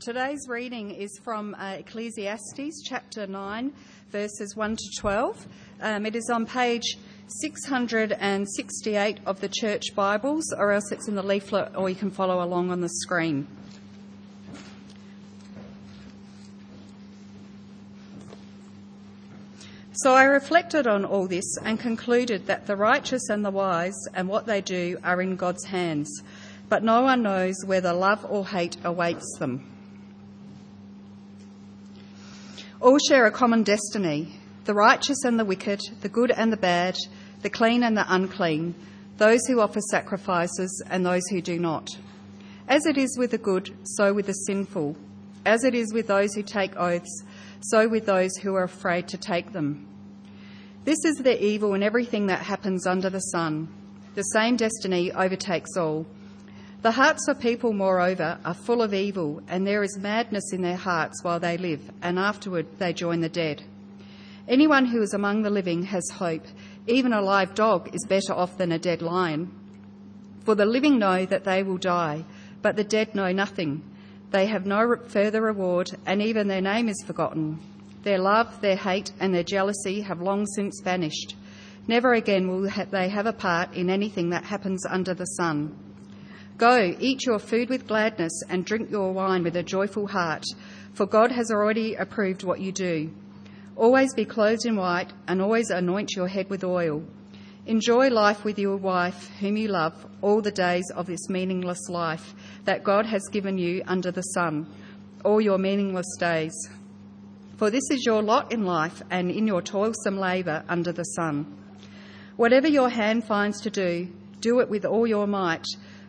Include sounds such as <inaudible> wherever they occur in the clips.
Today's reading is from uh, Ecclesiastes chapter 9, verses 1 to 12. Um, it is on page 668 of the church Bibles, or else it's in the leaflet, or you can follow along on the screen. So I reflected on all this and concluded that the righteous and the wise and what they do are in God's hands, but no one knows whether love or hate awaits them. All share a common destiny the righteous and the wicked, the good and the bad, the clean and the unclean, those who offer sacrifices and those who do not. As it is with the good, so with the sinful. As it is with those who take oaths, so with those who are afraid to take them. This is the evil in everything that happens under the sun. The same destiny overtakes all. The hearts of people, moreover, are full of evil, and there is madness in their hearts while they live, and afterward they join the dead. Anyone who is among the living has hope. Even a live dog is better off than a dead lion. For the living know that they will die, but the dead know nothing. They have no further reward, and even their name is forgotten. Their love, their hate, and their jealousy have long since vanished. Never again will they have a part in anything that happens under the sun. Go, eat your food with gladness and drink your wine with a joyful heart, for God has already approved what you do. Always be clothed in white and always anoint your head with oil. Enjoy life with your wife, whom you love, all the days of this meaningless life that God has given you under the sun, all your meaningless days. For this is your lot in life and in your toilsome labour under the sun. Whatever your hand finds to do, do it with all your might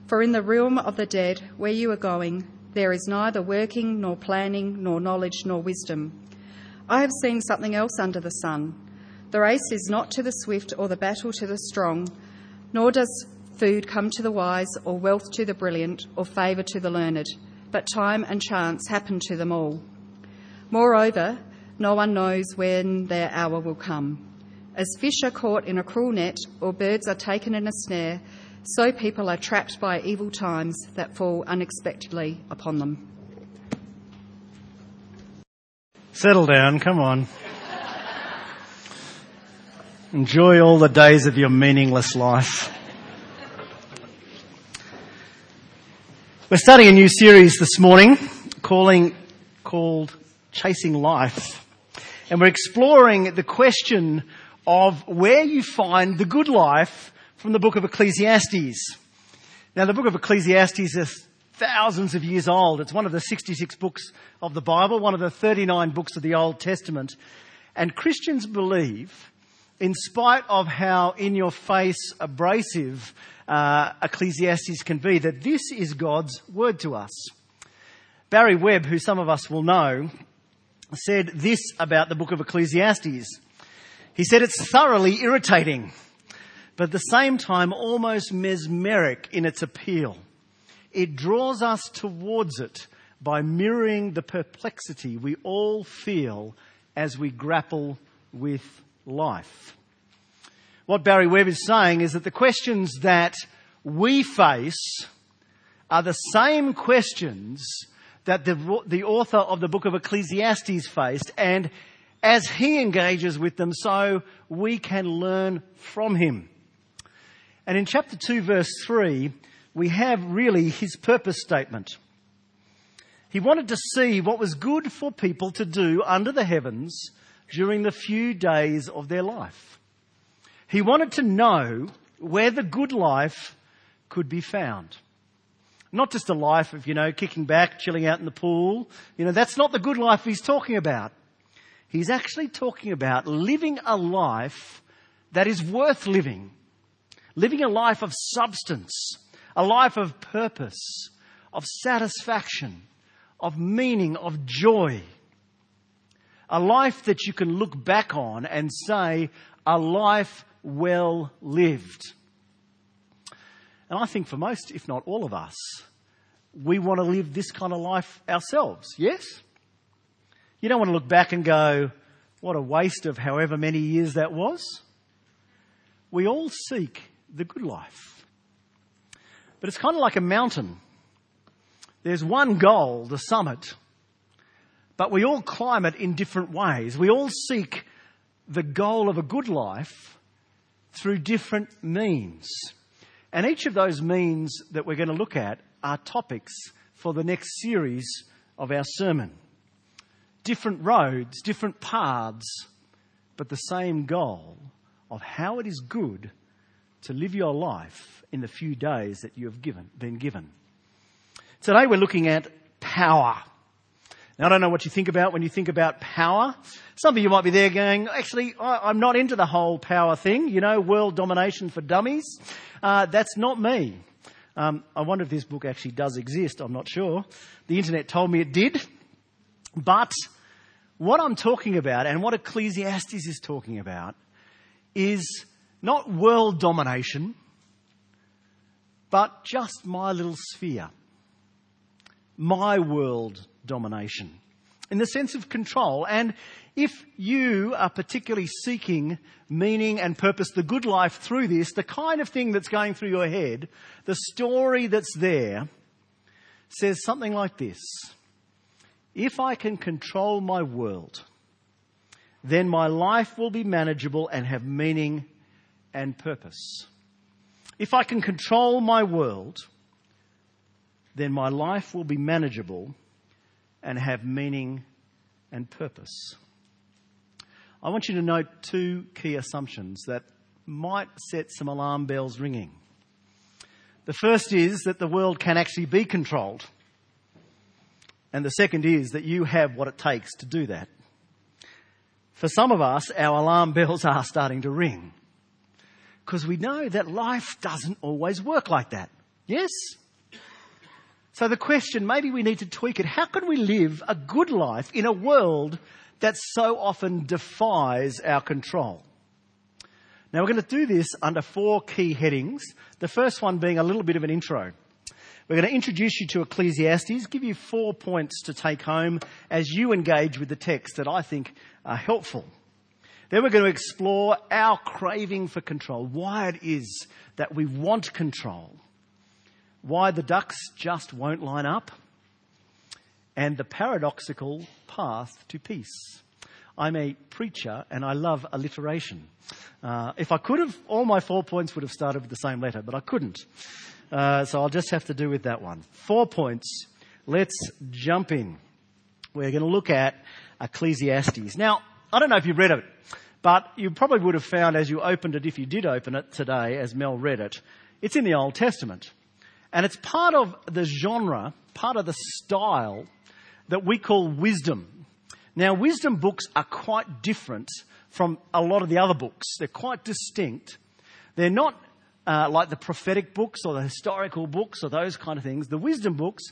for in the realm of the dead, where you are going, there is neither working, nor planning, nor knowledge, nor wisdom. I have seen something else under the sun. The race is not to the swift or the battle to the strong, nor does food come to the wise, or wealth to the brilliant, or favour to the learned, but time and chance happen to them all. Moreover, no one knows when their hour will come. As fish are caught in a cruel net, or birds are taken in a snare, so people are trapped by evil times that fall unexpectedly upon them. Settle down, come on. Enjoy all the days of your meaningless life. We're starting a new series this morning calling, called Chasing Life. And we're exploring the question of where you find the good life from the book of Ecclesiastes. Now, the book of Ecclesiastes is thousands of years old. It's one of the 66 books of the Bible, one of the 39 books of the Old Testament. And Christians believe, in spite of how in your face abrasive uh, Ecclesiastes can be, that this is God's word to us. Barry Webb, who some of us will know, said this about the book of Ecclesiastes. He said it's thoroughly irritating but at the same time almost mesmeric in its appeal. It draws us towards it by mirroring the perplexity we all feel as we grapple with life. What Barry Webb is saying is that the questions that we face are the same questions that the, the author of the book of Ecclesiastes faced, and as he engages with them, so we can learn from him. And in chapter 2 verse 3, we have really his purpose statement. He wanted to see what was good for people to do under the heavens during the few days of their life. He wanted to know where the good life could be found. Not just a life of, you know, kicking back, chilling out in the pool. You know, that's not the good life he's talking about. He's actually talking about living a life that is worth living living a life of substance, a life of purpose, of satisfaction, of meaning, of joy. A life that you can look back on and say, a life well lived. And I think for most, if not all of us, we want to live this kind of life ourselves, yes? You don't want to look back and go, what a waste of however many years that was. We all seek the good life. But it's kind of like a mountain. There's one goal, the summit, but we all climb it in different ways. We all seek the goal of a good life through different means. And each of those means that we're going to look at are topics for the next series of our sermon. Different roads, different paths, but the same goal of how it is good to live your life in the few days that you have given, been given. Today we're looking at power. Now I don't know what you think about when you think about power. Some of you might be there going, actually, I'm not into the whole power thing, you know, world domination for dummies. Uh, that's not me. Um, I wonder if this book actually does exist. I'm not sure. The internet told me it did. But what I'm talking about and what Ecclesiastes is talking about is not world domination, but just my little sphere. My world domination. In the sense of control. And if you are particularly seeking meaning and purpose, the good life through this, the kind of thing that's going through your head, the story that's there says something like this. If I can control my world, then my life will be manageable and have meaning and purpose. If I can control my world, then my life will be manageable and have meaning and purpose. I want you to note two key assumptions that might set some alarm bells ringing. The first is that the world can actually be controlled. And the second is that you have what it takes to do that. For some of us, our alarm <laughs> bells are starting to ring because we know that life doesn't always work like that. Yes? So the question, maybe we need to tweak it. How can we live a good life in a world that so often defies our control? Now we're going to do this under four key headings. The first one being a little bit of an intro. We're going to introduce you to Ecclesiastes, give you four points to take home as you engage with the text that I think are helpful. Then we're going to explore our craving for control, why it is that we want control, why the ducks just won't line up, and the paradoxical path to peace. I'm a preacher and I love alliteration. Uh, if I could have, all my four points would have started with the same letter, but I couldn't. Uh, so I'll just have to do with that one. Four points. Let's jump in. We're going to look at Ecclesiastes. Now, I don't know if you've read it, but you probably would have found as you opened it, if you did open it today, as Mel read it, it's in the Old Testament. And it's part of the genre, part of the style that we call wisdom. Now, wisdom books are quite different from a lot of the other books. They're quite distinct. They're not uh, like the prophetic books or the historical books or those kind of things. The wisdom books,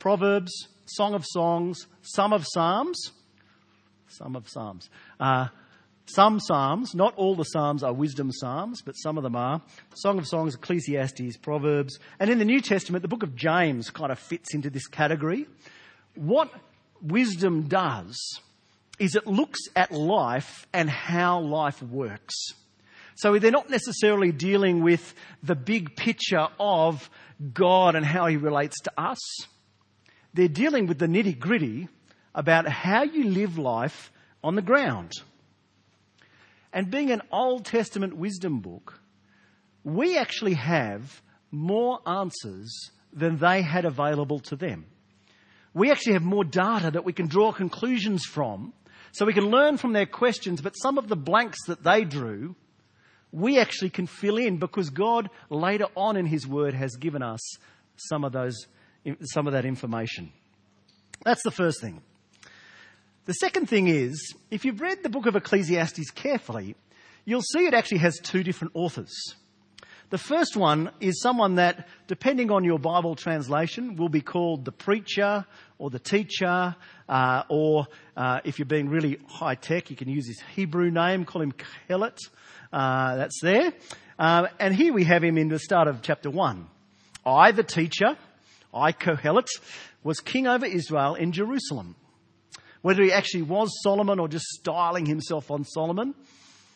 Proverbs, Song of Songs, some of Psalms, some of Psalms. Uh, some Psalms, not all the Psalms are wisdom Psalms, but some of them are. Song of Songs, Ecclesiastes, Proverbs. And in the New Testament, the book of James kind of fits into this category. What wisdom does is it looks at life and how life works. So they're not necessarily dealing with the big picture of God and how he relates to us. They're dealing with the nitty gritty about how you live life on the ground. And being an Old Testament wisdom book, we actually have more answers than they had available to them. We actually have more data that we can draw conclusions from, so we can learn from their questions, but some of the blanks that they drew, we actually can fill in because God later on in His Word has given us some of those, some of that information. That's the first thing. The second thing is, if you've read the book of Ecclesiastes carefully, you'll see it actually has two different authors. The first one is someone that, depending on your Bible translation, will be called the preacher or the teacher, uh, or uh, if you're being really high tech, you can use his Hebrew name, call him Kohelet. Uh, that's there. Uh, and here we have him in the start of chapter 1. I, the teacher, I, Kohelet, was king over Israel in Jerusalem. Whether he actually was Solomon or just styling himself on Solomon,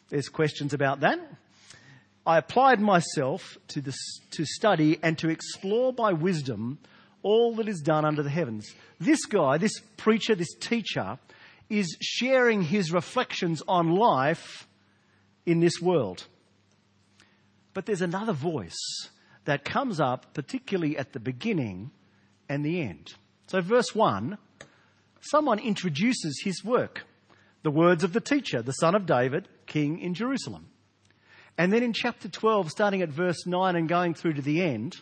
there's questions about that. I applied myself to, this, to study and to explore by wisdom all that is done under the heavens. This guy, this preacher, this teacher, is sharing his reflections on life in this world. But there's another voice that comes up, particularly at the beginning and the end. So, verse 1 someone introduces his work the words of the teacher, the son of David, king in Jerusalem. And then in chapter 12, starting at verse 9 and going through to the end,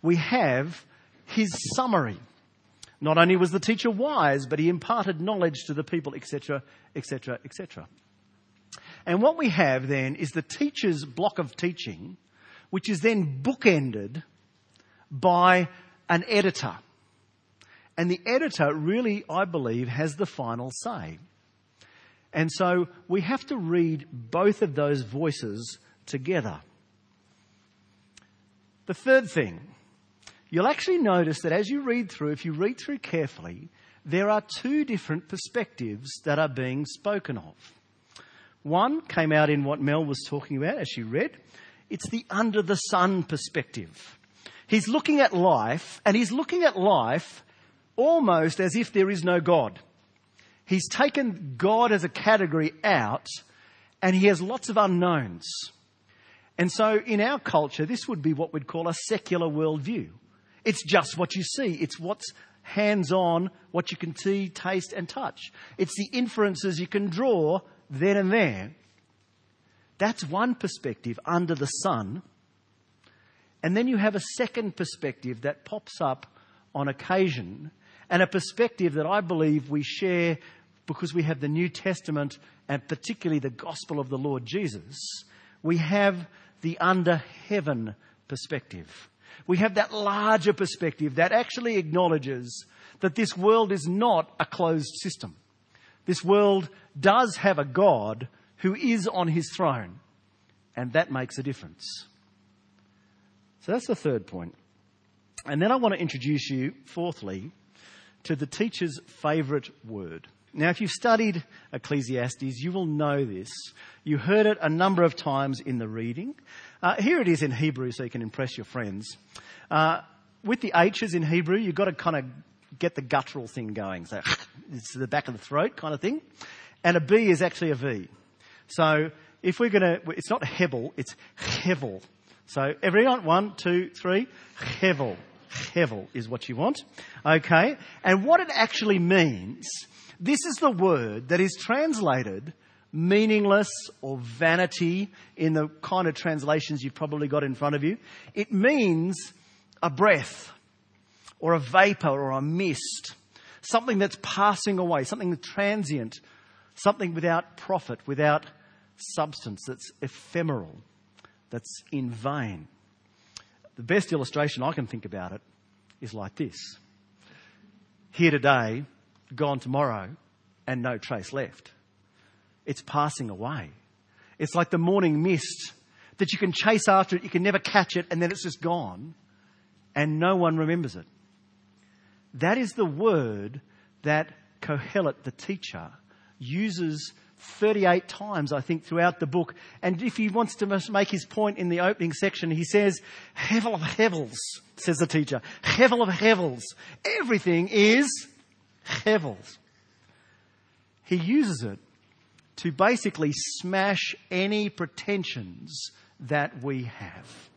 we have his summary. Not only was the teacher wise, but he imparted knowledge to the people, etc., etc., etc. And what we have then is the teacher's block of teaching, which is then bookended by an editor. And the editor really, I believe, has the final say. And so we have to read both of those voices together. The third thing, you'll actually notice that as you read through, if you read through carefully, there are two different perspectives that are being spoken of. One came out in what Mel was talking about as she read. It's the under the sun perspective. He's looking at life, and he's looking at life almost as if there is no God. He's taken God as a category out, and he has lots of unknowns. And so in our culture, this would be what we'd call a secular worldview. It's just what you see. It's what's hands on, what you can see, taste, and touch. It's the inferences you can draw then and there. That's one perspective under the sun. And then you have a second perspective that pops up on occasion, and a perspective that I believe we share because we have the New Testament and particularly the gospel of the Lord Jesus. We have the under heaven perspective. We have that larger perspective that actually acknowledges that this world is not a closed system. This world does have a God who is on his throne, and that makes a difference. So that's the third point. And then I want to introduce you, fourthly, to the teacher's favourite word. Now, if you've studied Ecclesiastes, you will know this. You heard it a number of times in the reading. Uh, here it is in Hebrew, so you can impress your friends. Uh, with the H's in Hebrew, you've got to kind of get the guttural thing going. So <laughs> it's the back of the throat kind of thing. And a B is actually a V. So if we're going to, it's not Hebel, it's Hevel. So everyone, one, two, three, Hevel. Hevel is what you want. Okay. And what it actually means, this is the word that is translated meaningless or vanity in the kind of translations you've probably got in front of you. It means a breath or a vapor or a mist, something that's passing away, something transient, something without profit, without substance, that's ephemeral, that's in vain. The best illustration I can think about it is like this. Here today, gone tomorrow, and no trace left. It's passing away. It's like the morning mist that you can chase after it, you can never catch it, and then it's just gone, and no one remembers it. That is the word that Kohelet, the teacher, uses 38 times, I think, throughout the book. And if he wants to make his point in the opening section, he says, Hevel of Hevels, says the teacher. Hevel of Hevels. Everything is Hevels. He uses it to basically smash any pretensions that we have.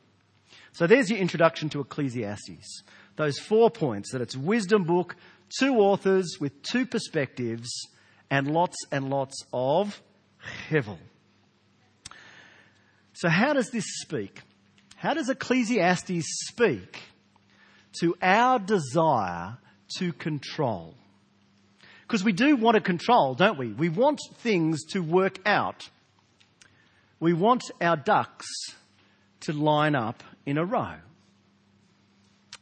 So there's your introduction to Ecclesiastes. Those four points that it's wisdom book, two authors with two perspectives, and lots and lots of hevel. So how does this speak? How does Ecclesiastes speak to our desire to control? Because we do want to control, don't we? We want things to work out. We want our ducks to line up in a row.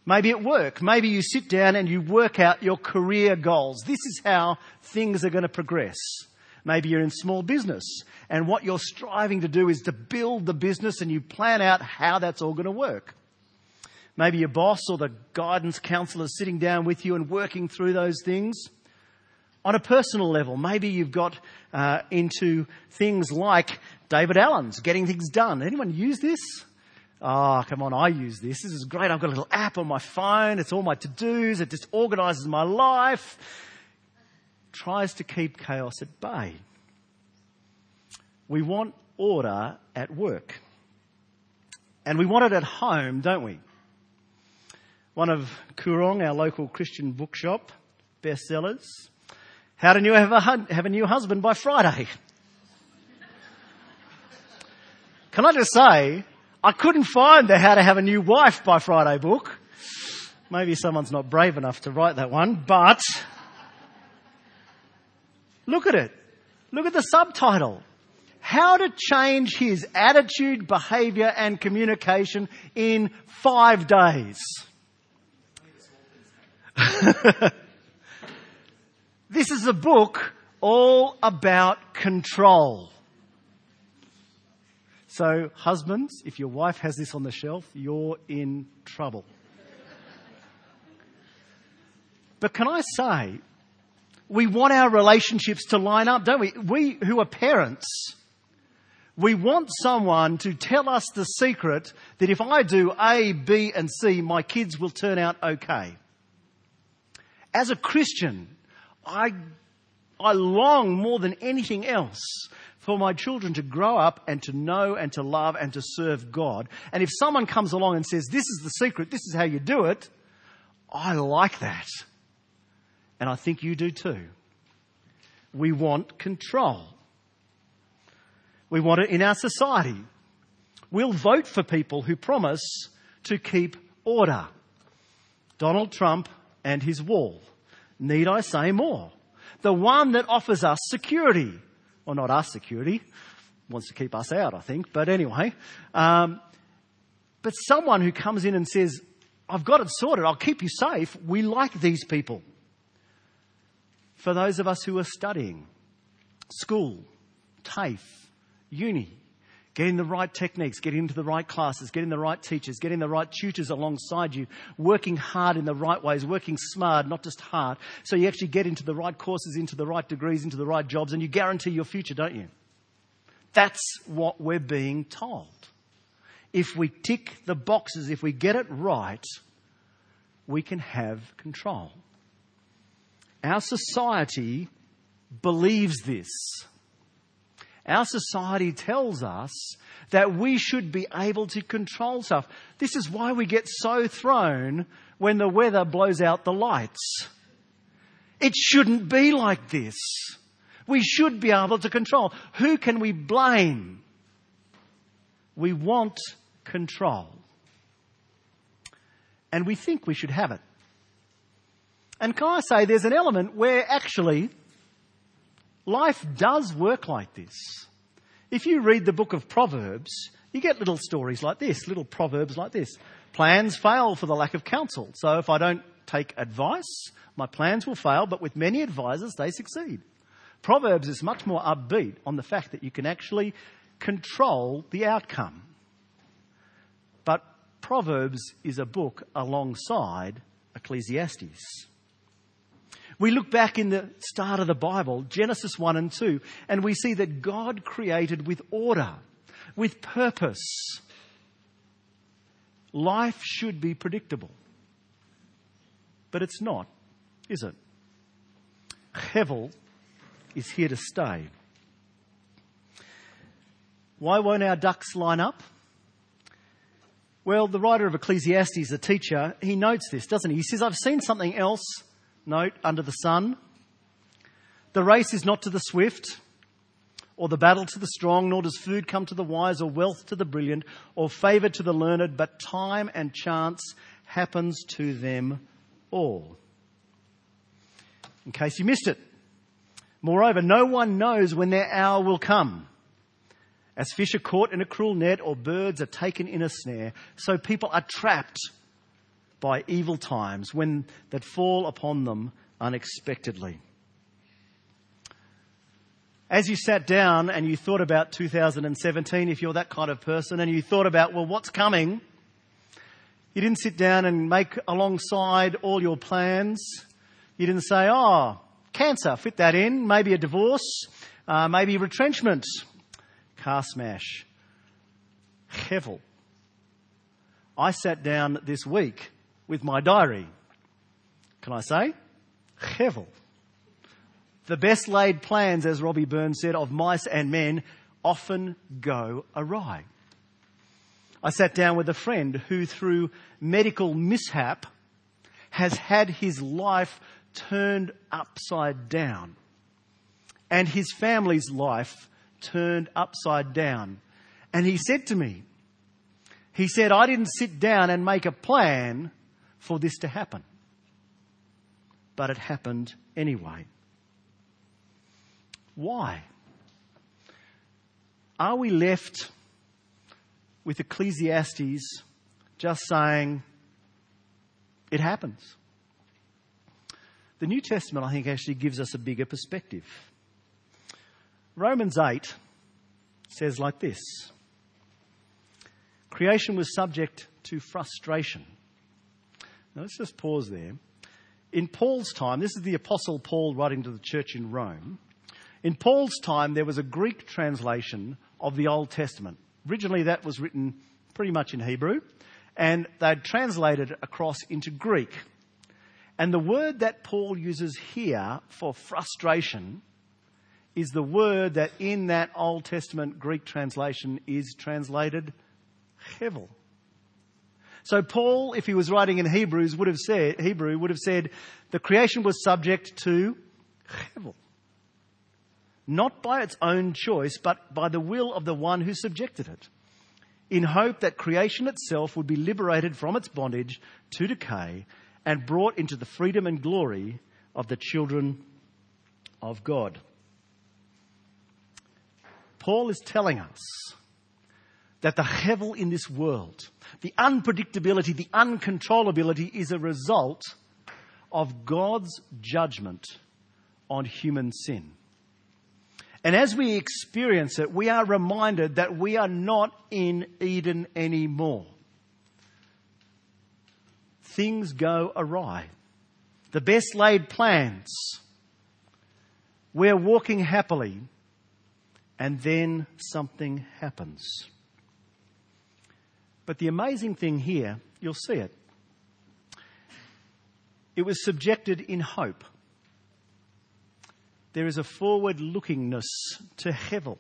Maybe at work, maybe you sit down and you work out your career goals. This is how things are going to progress. Maybe you're in small business and what you're striving to do is to build the business and you plan out how that's all going to work. Maybe your boss or the guidance counselor is sitting down with you and working through those things. On a personal level, maybe you've got uh, into things like David Allen's getting things done. Anyone use this? Oh, come on, I use this. This is great. I've got a little app on my phone. It's all my to-dos. It just organizes my life. Tries to keep chaos at bay. We want order at work. And we want it at home, don't we? One of Koorong, our local Christian bookshop, bestsellers. How to have a, have a new husband by Friday. <laughs> Can I just say, I couldn't find the How to Have a New Wife by Friday book. Maybe someone's not brave enough to write that one, but look at it. Look at the subtitle. How to change his attitude, behavior and communication in five days. <laughs> this is a book all about control. So, husbands, if your wife has this on the shelf, you're in trouble. but can I say, we want our relationships to line up, don't we? We who are parents, we want someone to tell us the secret that if I do A, B, and C, my kids will turn out okay. As a Christian, I, I long more than anything else for my children to grow up and to know and to love and to serve God. And if someone comes along and says, this is the secret, this is how you do it, I like that. And I think you do too. We want control. We want it in our society. We'll vote for people who promise to keep order. Donald Trump and his wall. Need I say more? The one that offers us security well, not our security. Wants to keep us out, I think. But anyway. Um, but someone who comes in and says, I've got it sorted. I'll keep you safe. We like these people. For those of us who are studying, school, TAFE, uni, getting the right techniques, getting into the right classes, getting the right teachers, getting the right tutors alongside you, working hard in the right ways, working smart, not just hard, so you actually get into the right courses, into the right degrees, into the right jobs, and you guarantee your future, don't you? That's what we're being told. If we tick the boxes, if we get it right, we can have control. Our society believes this. Our society tells us that we should be able to control stuff. This is why we get so thrown when the weather blows out the lights. It shouldn't be like this. We should be able to control. Who can we blame? We want control. And we think we should have it. And can I say there's an element where actually Life does work like this. If you read the book of Proverbs, you get little stories like this, little proverbs like this. Plans fail for the lack of counsel. So if I don't take advice, my plans will fail, but with many advisors, they succeed. Proverbs is much more upbeat on the fact that you can actually control the outcome. But Proverbs is a book alongside Ecclesiastes. We look back in the start of the Bible, Genesis 1 and 2, and we see that God created with order, with purpose. Life should be predictable. But it's not, is it? Hevel is here to stay. Why won't our ducks line up? Well, the writer of Ecclesiastes, the teacher, he notes this, doesn't he? He says, I've seen something else note under the sun. The race is not to the swift, or the battle to the strong, nor does food come to the wise, or wealth to the brilliant, or favour to the learned, but time and chance happens to them all. In case you missed it. Moreover, no one knows when their hour will come. As fish are caught in a cruel net or birds are taken in a snare, so people are trapped by evil times when that fall upon them unexpectedly. As you sat down and you thought about 2017, if you're that kind of person, and you thought about, well, what's coming? You didn't sit down and make alongside all your plans. You didn't say, oh, cancer, fit that in, maybe a divorce, uh, maybe retrenchment, car smash, hevel, I sat down this week with my diary. Can I say? Hevel. The best laid plans, as Robbie Burns said, of mice and men often go awry. I sat down with a friend who, through medical mishap, has had his life turned upside down and his family's life turned upside down. And he said to me, he said, I didn't sit down and make a plan for this to happen. But it happened anyway. Why? Are we left with Ecclesiastes just saying, it happens? The New Testament, I think, actually gives us a bigger perspective. Romans 8 says like this Creation was subject to frustration. Now let's just pause there. In Paul's time, this is the Apostle Paul writing to the church in Rome. In Paul's time, there was a Greek translation of the Old Testament. Originally, that was written pretty much in Hebrew, and they'd translated it across into Greek. And the word that Paul uses here for frustration is the word that in that Old Testament Greek translation is translated hevel. So Paul, if he was writing in Hebrews, would have said, Hebrew would have said, the creation was subject to hevel. Not by its own choice, but by the will of the one who subjected it. In hope that creation itself would be liberated from its bondage to decay and brought into the freedom and glory of the children of God. Paul is telling us that the hevel in this world, the unpredictability, the uncontrollability is a result of God's judgment on human sin. And as we experience it, we are reminded that we are not in Eden anymore. Things go awry. The best laid plans. We're walking happily and then something happens. But the amazing thing here, you'll see it. It was subjected in hope. There is a forward lookingness to hevel.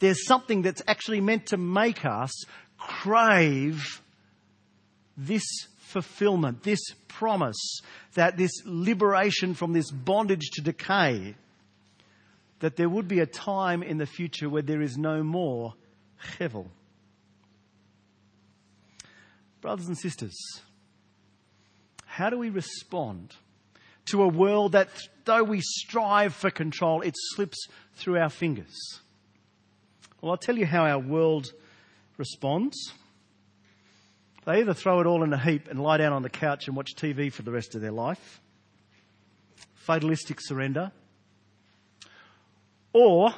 There's something that's actually meant to make us crave this fulfillment, this promise, that this liberation from this bondage to decay that there would be a time in the future where there is no more hevel. Brothers and sisters, how do we respond to a world that, though we strive for control, it slips through our fingers? Well, I'll tell you how our world responds. They either throw it all in a heap and lie down on the couch and watch TV for the rest of their life, fatalistic surrender, or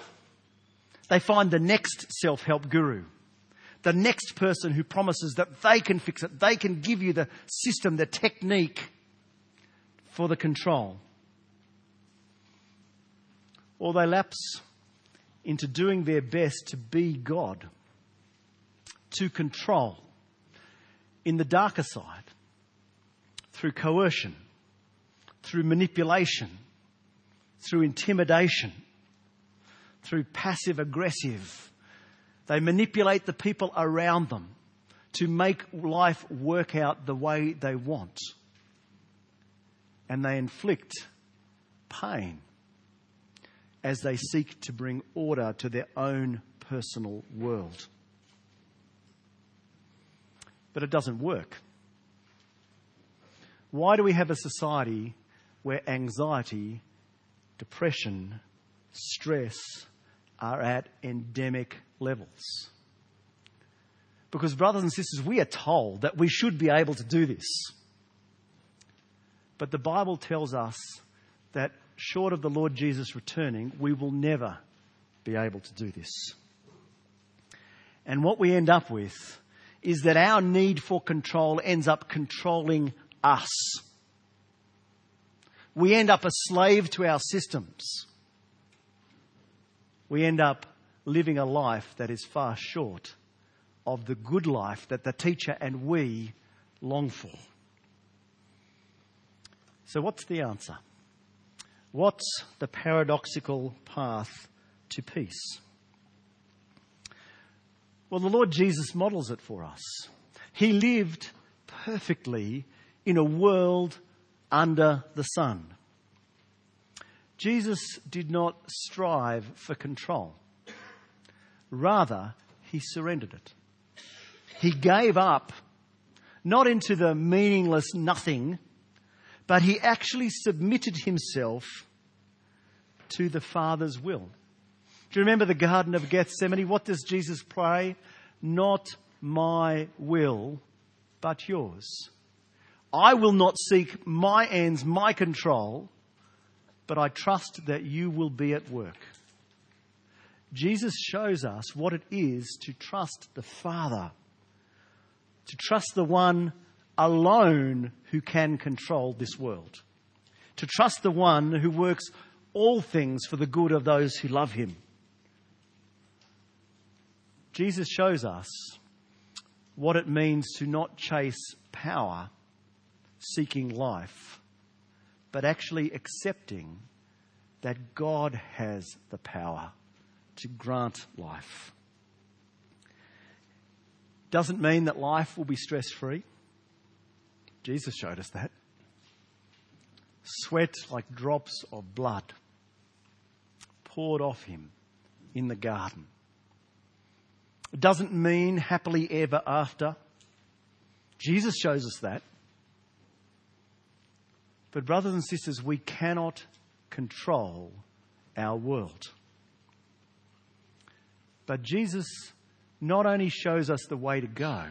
they find the next self-help guru, the next person who promises that they can fix it, they can give you the system, the technique for the control. Or they lapse into doing their best to be God, to control in the darker side, through coercion, through manipulation, through intimidation, through passive aggressive. They manipulate the people around them to make life work out the way they want. And they inflict pain as they seek to bring order to their own personal world. But it doesn't work. Why do we have a society where anxiety, depression, stress, are at endemic levels. Because, brothers and sisters, we are told that we should be able to do this. But the Bible tells us that short of the Lord Jesus returning, we will never be able to do this. And what we end up with is that our need for control ends up controlling us. We end up a slave to our systems we end up living a life that is far short of the good life that the teacher and we long for. So, what's the answer? What's the paradoxical path to peace? Well, the Lord Jesus models it for us. He lived perfectly in a world under the sun. Jesus did not strive for control. Rather, he surrendered it. He gave up, not into the meaningless nothing, but he actually submitted himself to the Father's will. Do you remember the Garden of Gethsemane? What does Jesus pray? Not my will, but yours. I will not seek my ends, my control, but I trust that you will be at work. Jesus shows us what it is to trust the Father, to trust the one alone who can control this world, to trust the one who works all things for the good of those who love him. Jesus shows us what it means to not chase power, seeking life, but actually accepting that God has the power to grant life. Doesn't mean that life will be stress free. Jesus showed us that. Sweat like drops of blood poured off him in the garden. It doesn't mean happily ever after. Jesus shows us that. But, brothers and sisters, we cannot control our world. But Jesus not only shows us the way to go,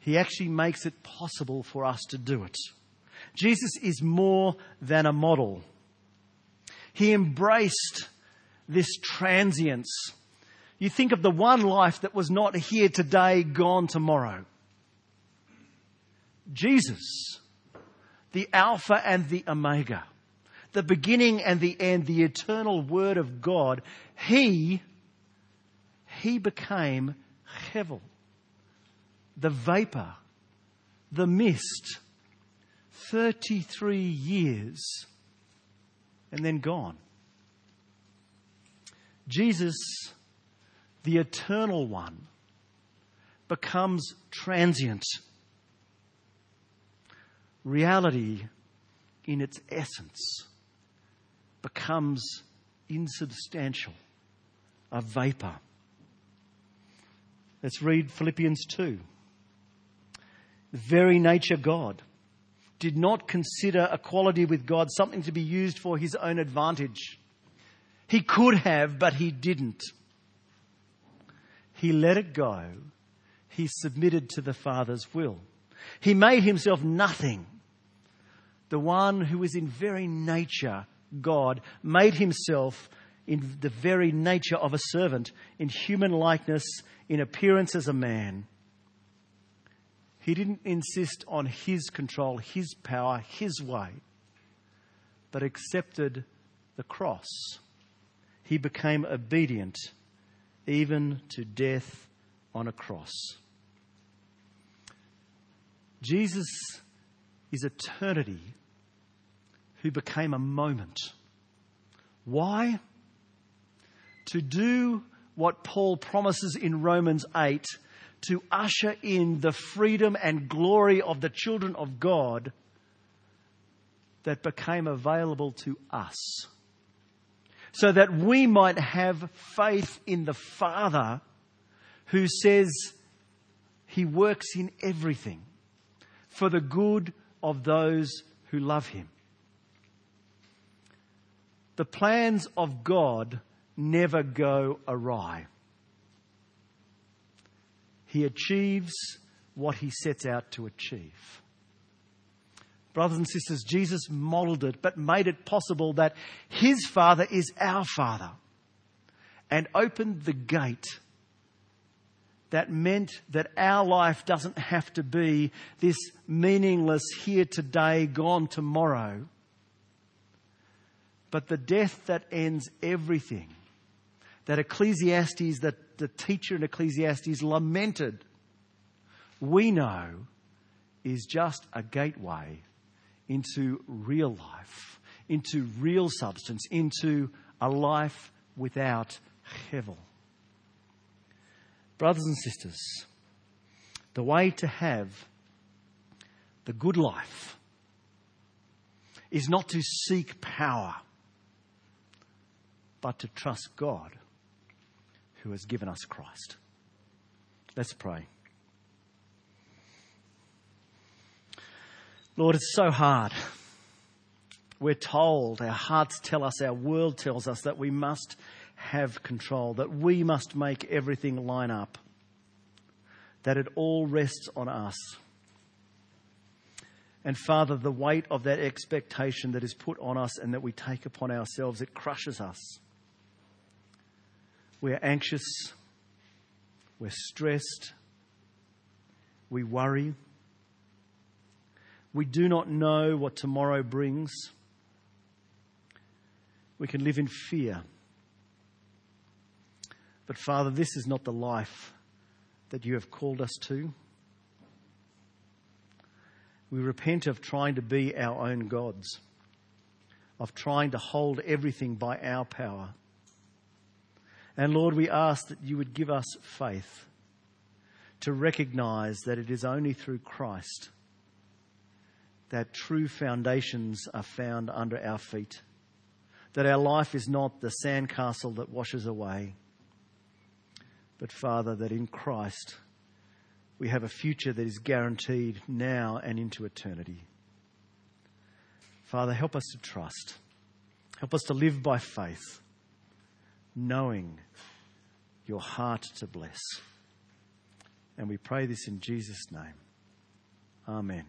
he actually makes it possible for us to do it. Jesus is more than a model. He embraced this transience. You think of the one life that was not here today, gone tomorrow. Jesus, the Alpha and the Omega, the beginning and the end, the eternal Word of God, He he became Hevel, the vapor, the mist, 33 years, and then gone. Jesus, the eternal one, becomes transient. Reality, in its essence, becomes insubstantial, a vapor. Let's read Philippians 2. The very nature God did not consider equality with God something to be used for his own advantage. He could have, but he didn't. He let it go. He submitted to the Father's will. He made himself nothing. The one who is in very nature God made himself in the very nature of a servant, in human likeness, in appearance as a man. He didn't insist on his control, his power, his way, but accepted the cross. He became obedient even to death on a cross. Jesus is eternity who became a moment. Why? To do what Paul promises in Romans 8 to usher in the freedom and glory of the children of God that became available to us. So that we might have faith in the Father who says he works in everything for the good of those who love him. The plans of God never go awry. He achieves what he sets out to achieve. Brothers and sisters, Jesus modeled it, but made it possible that his Father is our Father and opened the gate that meant that our life doesn't have to be this meaningless here today, gone tomorrow, but the death that ends everything that Ecclesiastes, that the teacher in Ecclesiastes lamented, we know is just a gateway into real life, into real substance, into a life without hevel. Brothers and sisters, the way to have the good life is not to seek power, but to trust God who has given us Christ. Let's pray. Lord, it's so hard. We're told, our hearts tell us, our world tells us that we must have control, that we must make everything line up, that it all rests on us. And Father, the weight of that expectation that is put on us and that we take upon ourselves, it crushes us. We're anxious. We're stressed. We worry. We do not know what tomorrow brings. We can live in fear. But Father, this is not the life that you have called us to. We repent of trying to be our own gods, of trying to hold everything by our power. And Lord, we ask that you would give us faith to recognize that it is only through Christ that true foundations are found under our feet. That our life is not the sandcastle that washes away, but Father, that in Christ we have a future that is guaranteed now and into eternity. Father, help us to trust. Help us to live by faith knowing your heart to bless. And we pray this in Jesus' name. Amen.